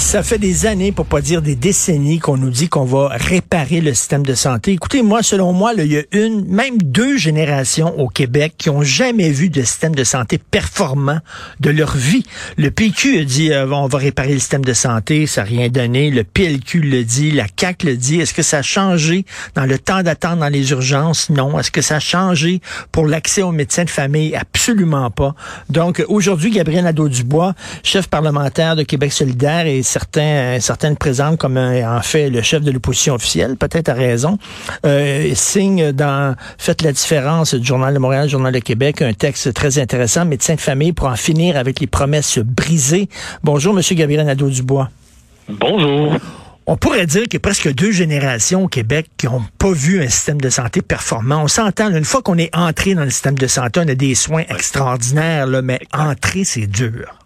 Ça fait des années, pour pas dire des décennies, qu'on nous dit qu'on va réparer le système de santé. Écoutez, moi, selon moi, il y a une, même deux générations au Québec qui ont jamais vu de système de santé performant de leur vie. Le PQ a dit, euh, on va réparer le système de santé, ça n'a rien donné. Le PLQ le dit, la CAQ le dit. Est-ce que ça a changé dans le temps d'attente dans les urgences? Non. Est-ce que ça a changé pour l'accès aux médecins de famille? Absolument pas. Donc, aujourd'hui, Gabriel Nadeau-Dubois, chef parlementaire de Québec solidaire et certains, certaines présentent comme un, en fait le chef de l'opposition officielle, peut-être à raison, euh, signe dans Faites la différence du Journal de Montréal, Journal de Québec, un texte très intéressant, médecin de famille pour en finir avec les promesses brisées. Bonjour, Monsieur Gabriel Nadeau-Dubois. Bonjour. On pourrait dire qu'il y a presque deux générations au Québec qui n'ont pas vu un système de santé performant. On s'entend, une fois qu'on est entré dans le système de santé, on a des soins extraordinaires, là, mais entrer, c'est dur.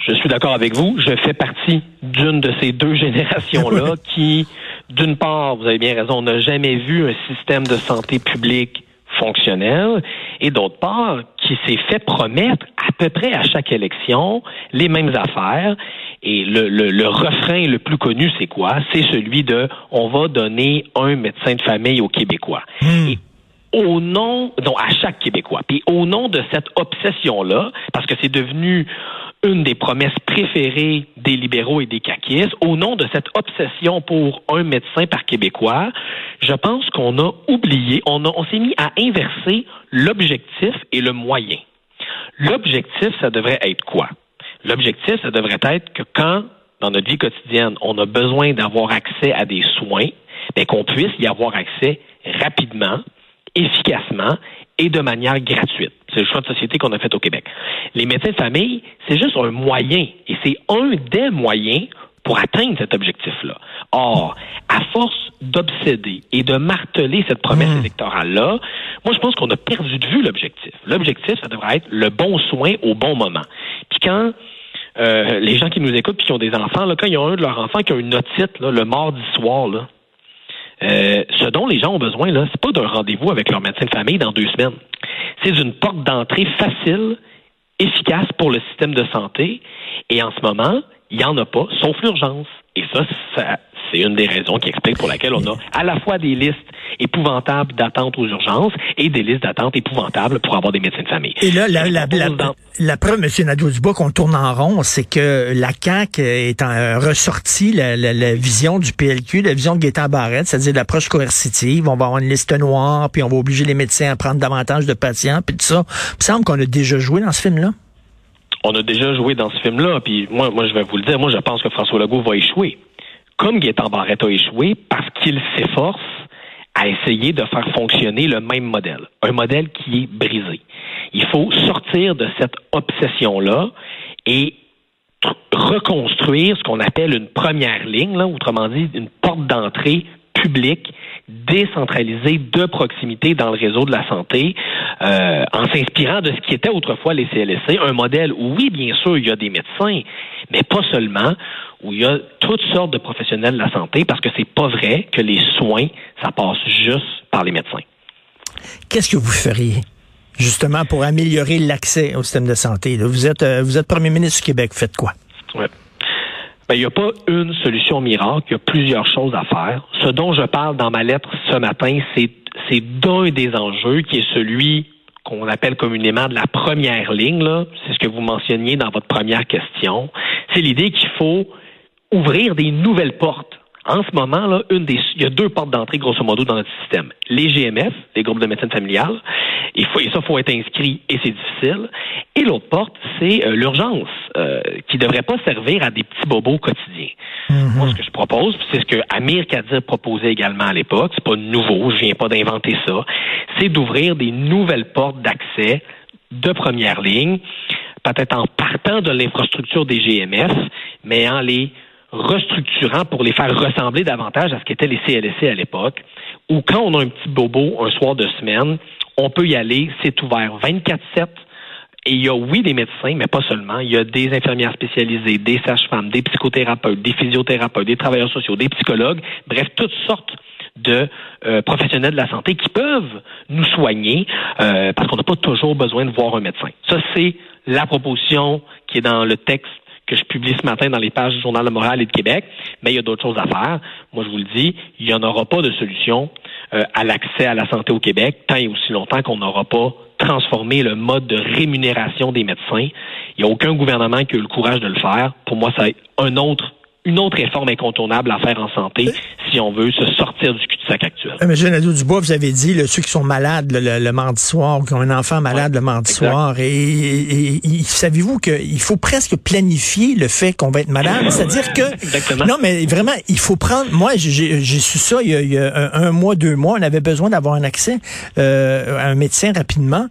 Je suis d'accord avec vous. Je fais partie d'une de ces deux générations-là qui, d'une part, vous avez bien raison, n'a jamais vu un système de santé publique fonctionnel, et d'autre part, qui s'est fait promettre à peu près à chaque élection les mêmes affaires. Et le, le, le refrain le plus connu, c'est quoi? C'est celui de on va donner un médecin de famille aux Québécois. Et au nom, non, à chaque Québécois. Puis au nom de cette obsession-là, parce que c'est devenu une des promesses préférées des libéraux et des caquistes, au nom de cette obsession pour un médecin par Québécois, je pense qu'on a oublié, on, a, on s'est mis à inverser l'objectif et le moyen. L'objectif, ça devrait être quoi? L'objectif, ça devrait être que quand, dans notre vie quotidienne, on a besoin d'avoir accès à des soins, bien, qu'on puisse y avoir accès rapidement, efficacement et de manière gratuite. C'est le choix de société qu'on a fait au Québec. Les médecins de famille, c'est juste un moyen et c'est un des moyens pour atteindre cet objectif-là. Or, à force d'obséder et de marteler cette promesse électorale-là, moi, je pense qu'on a perdu de vue l'objectif. L'objectif, ça devrait être le bon soin au bon moment. Puis quand euh, les gens qui nous écoutent puis qui ont des enfants, là, quand il y a un de leurs enfants qui a une otite là, le mardi soir, là, euh, ce dont les gens ont besoin, là, c'est pas d'un rendez-vous avec leur médecin de famille dans deux semaines. C'est d'une porte d'entrée facile, efficace pour le système de santé. Et en ce moment, il n'y en a pas, sauf l'urgence. Et ça, ça c'est une des raisons qui explique pour laquelle on a à la fois des listes épouvantables d'attente aux urgences et des listes d'attente épouvantables pour avoir des médecins de famille. Et là, la, la, la, la preuve, M. Nadeau-Dubois, qu'on tourne en rond, c'est que la CAQ est en, ressorti la, la, vision du PLQ, la vision de Gaétan Barrette, c'est-à-dire l'approche coercitive. On va avoir une liste noire, puis on va obliger les médecins à prendre davantage de patients, puis tout ça. Il me semble qu'on a déjà joué dans ce film-là. On a déjà joué dans ce film-là, puis moi, moi, je vais vous le dire, moi, je pense que François Legault va échouer comme Gaétan Barrette a échoué parce qu'il s'efforce à essayer de faire fonctionner le même modèle, un modèle qui est brisé. Il faut sortir de cette obsession-là et reconstruire ce qu'on appelle une première ligne, autrement dit, une porte d'entrée publique décentralisée de proximité dans le réseau de la santé, euh, en s'inspirant de ce qui était autrefois les CLSC, un modèle où oui, bien sûr, il y a des médecins, mais pas seulement, où il y a toutes sortes de professionnels de la santé, parce que c'est pas vrai que les soins, ça passe juste par les médecins. Qu'est-ce que vous feriez? justement pour améliorer l'accès au système de santé. Vous êtes euh, vous êtes premier ministre du Québec, faites quoi? Ouais. Ben, il n'y a pas une solution miracle, il y a plusieurs choses à faire. Ce dont je parle dans ma lettre ce matin, c'est, d'un des enjeux qui est celui qu'on appelle communément de la première ligne. C'est ce que vous mentionniez dans votre première question. C'est l'idée qu'il faut ouvrir des nouvelles portes en ce moment, là, une des, il y a deux portes d'entrée, grosso modo, dans notre système. Les GMF, les groupes de médecine familiale, il faut, et ça, faut être inscrit et c'est difficile. Et l'autre porte, c'est euh, l'urgence, euh, qui devrait pas servir à des petits bobos quotidiens. Mm-hmm. Moi, ce que je propose, c'est ce que Amir Kadir proposait également à l'époque, c'est pas nouveau, je viens pas d'inventer ça, c'est d'ouvrir des nouvelles portes d'accès de première ligne, peut-être en partant de l'infrastructure des GMF, mais en les restructurant pour les faire ressembler davantage à ce qu'étaient les CLSC à l'époque, où quand on a un petit bobo un soir de semaine, on peut y aller, c'est ouvert 24-7. Et il y a, oui, des médecins, mais pas seulement. Il y a des infirmières spécialisées, des sages-femmes, des psychothérapeutes, des physiothérapeutes, des travailleurs sociaux, des psychologues, bref, toutes sortes de euh, professionnels de la santé qui peuvent nous soigner euh, parce qu'on n'a pas toujours besoin de voir un médecin. Ça, c'est la proposition qui est dans le texte que je publie ce matin dans les pages du Journal de Montréal et de Québec, mais il y a d'autres choses à faire. Moi, je vous le dis, il n'y en aura pas de solution euh, à l'accès à la santé au Québec tant et aussi longtemps qu'on n'aura pas transformé le mode de rémunération des médecins. Il n'y a aucun gouvernement qui a eu le courage de le faire. Pour moi, c'est un autre une autre réforme incontournable à faire en santé si on veut se sortir du cul-de-sac actuel. Euh, M. Nadeau-Dubois, vous avez dit, ceux qui sont malades le, mardi soir, qui ont un enfant malade le mardi soir, et, savez-vous qu'il faut presque planifier le fait qu'on va être malade? C'est-à-dire que... Exactement. Non, mais vraiment, il faut prendre... Moi, j'ai su ça il y, a, un, mois, deux mois, on avait besoin d'avoir un accès euh, à un médecin rapidement.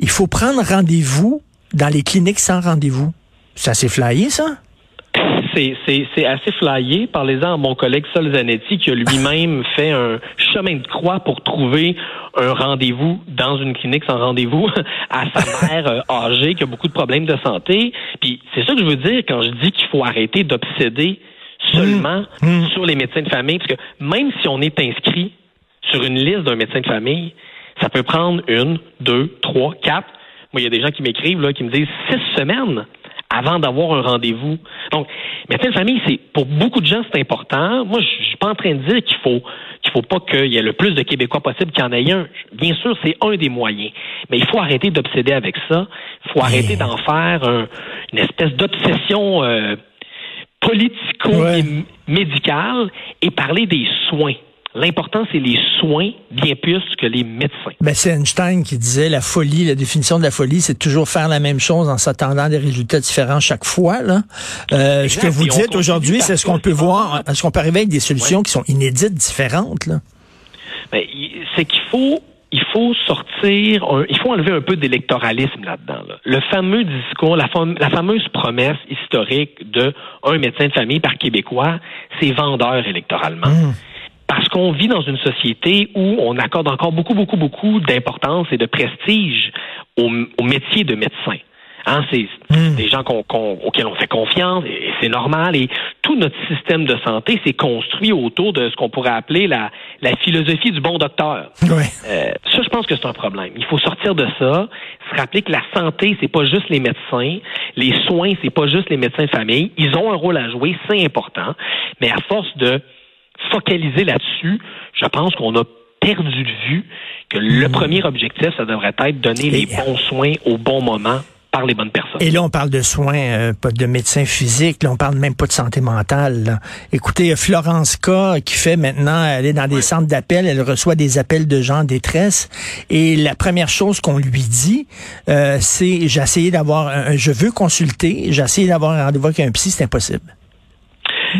Il faut prendre rendez-vous dans les cliniques sans rendez-vous. C'est assez flyé, ça? C'est assez flyé. Parlez-en à mon collègue Sol Zanetti qui a lui-même fait un chemin de croix pour trouver un rendez-vous dans une clinique sans rendez-vous à sa mère euh, âgée qui a beaucoup de problèmes de santé. Puis c'est ça que je veux dire quand je dis qu'il faut arrêter d'obséder seulement mmh. Mmh. sur les médecins de famille, parce que même si on est inscrit sur une liste d'un médecin de famille, ça peut prendre une, deux, trois, quatre. Moi, il y a des gens qui m'écrivent là, qui me disent six semaines avant d'avoir un rendez-vous. Donc, médecin de famille, c'est pour beaucoup de gens, c'est important. Moi, je suis pas en train de dire qu'il faut qu'il faut pas qu'il y ait le plus de Québécois possible qu'il y en ait un. Bien sûr, c'est un des moyens. Mais il faut arrêter d'obséder avec ça. Il faut arrêter d'en faire une espèce d'obsession euh, politico-médicale et parler des soins. L'important, c'est les soins bien plus que les médecins. Ben, c'est Einstein qui disait la folie, la définition de la folie, c'est toujours faire la même chose en s'attendant à des résultats différents chaque fois. Là. Euh, ce que vous dites aujourd'hui, c'est ce qu'on peut voir, est-ce qu'on peut arriver avec des solutions qui sont inédites, différentes? Là? Ben, c'est qu'il faut il faut sortir, il faut enlever un peu d'électoralisme là-dedans. Le fameux discours, la, la, fameuse promesse historique de un médecin de famille par Québécois, c'est vendeur électoralement. Mmh parce qu'on vit dans une société où on accorde encore beaucoup, beaucoup, beaucoup d'importance et de prestige au, métier de médecin. Hein, c'est hmm. des gens auxquels on fait confiance et, c'est normal. Et tout notre système de santé s'est construit autour de ce qu'on pourrait appeler la, la philosophie du bon docteur. Euh, ça, je pense que c'est un problème. Il faut sortir de ça, se rappeler que la santé, c'est pas juste les médecins, les soins, c'est pas juste les médecins de famille. Ils ont un rôle à jouer, c'est important. Mais à force de focaliser là-dessus, je pense qu'on a perdu de vue que le hmm. premier objectif, ça devrait être donner les bons soins au bon moment par les bonnes personnes. Et là, on parle de soins, euh, pas de médecins physiques, là, on parle même pas de santé mentale. Écoutez, Florence K, qui fait maintenant, elle est dans des centres d'appel, elle reçoit des appels de gens en détresse, et la première chose qu'on lui dit, euh, c'est, j'ai essayé d'avoir, un, je veux consulter, j'ai essayé d'avoir un rendez-vous avec un psy, c'est impossible.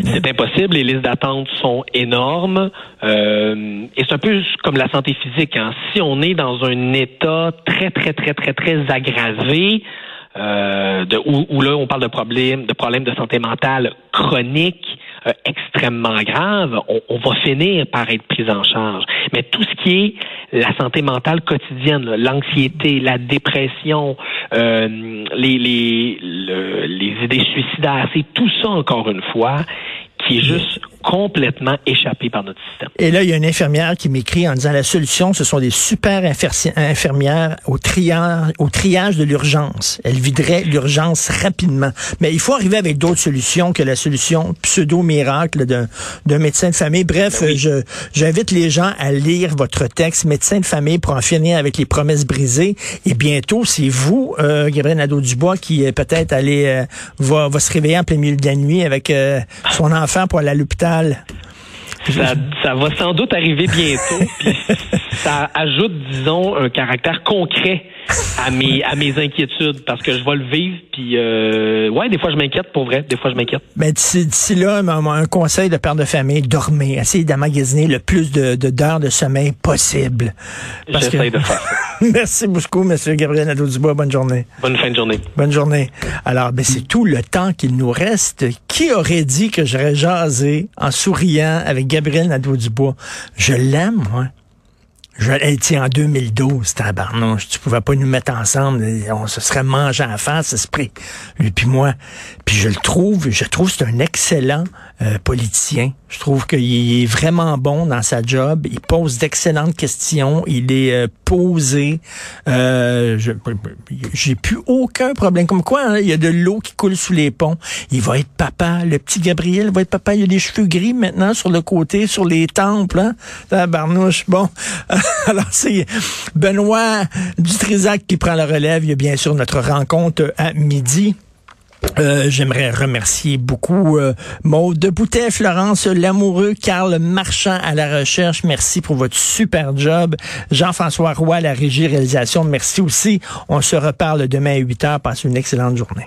C'est impossible. Les listes d'attente sont énormes. Euh, et c'est un peu comme la santé physique. Hein. Si on est dans un état très, très, très, très, très aggravé, euh, de, où, là on parle de problèmes, de problèmes de santé mentale chroniques euh, extrêmement graves, on, on, va finir par être pris en charge. Mais tout ce qui est la santé mentale quotidienne, l'anxiété, la dépression, euh, les, les, les idées suicidaires, c'est tout ça encore une fois qui est juste complètement échappé par notre système. Et là, il y a une infirmière qui m'écrit en disant la solution, ce sont des super infirmières au triage, au triage de l'urgence. Elles videraient l'urgence rapidement. Mais il faut arriver avec d'autres solutions que la solution pseudo-miracle d'un médecin de famille. Bref, ben je j'invite les gens à lire votre texte, médecin de famille pour en finir avec les promesses brisées. Et bientôt, c'est vous, euh, Gabriel Nadeau-Dubois, qui peut-être aller euh, va, va se réveiller en plein milieu de la nuit avec euh, son enfant pour aller à l'hôpital ça, ça, va sans doute arriver bientôt. puis ça ajoute, disons, un caractère concret à mes à mes inquiétudes parce que je vais le vivre puis euh, ouais des fois je m'inquiète pour vrai. Des fois je m'inquiète. Mais d'ici là un, conseil de père de famille dormez. Essayez d'emmagasiner le plus de d'heures de, sommeil possible. J'essaie de faire merci beaucoup monsieur Gabriel Nadeau-Dubois. Bonne journée. Bonne fin de journée. Bonne journée. Alors ben c'est tout le temps qu'il nous reste. Qui aurait dit que j'aurais jasé en souriant avec Gabriel Nadeau-Dubois? Je l'aime moi. Je, hey, en 2012, tabarnouche, tu pouvais pas nous mettre ensemble, on se serait mangé en face, esprit, lui puis moi. Puis je le trouve, je trouve c'est un excellent euh, politicien. Je trouve qu'il est vraiment bon dans sa job. Il pose d'excellentes questions. Il est euh, posé. Euh, J'ai plus aucun problème. Comme quoi, hein, il y a de l'eau qui coule sous les ponts. Il va être papa. Le petit Gabriel va être papa. Il a des cheveux gris maintenant sur le côté, sur les temples. Hein? barnouche. Bon. Alors, c'est Benoît Dutrisac qui prend la relève. Il y a bien sûr notre rencontre à midi. Euh, j'aimerais remercier beaucoup euh, Maude Boutet, Florence Lamoureux, Carl Marchand à la recherche. Merci pour votre super job. Jean-François Roy, la régie réalisation. Merci aussi. On se reparle demain à 8 heures. Passez une excellente journée.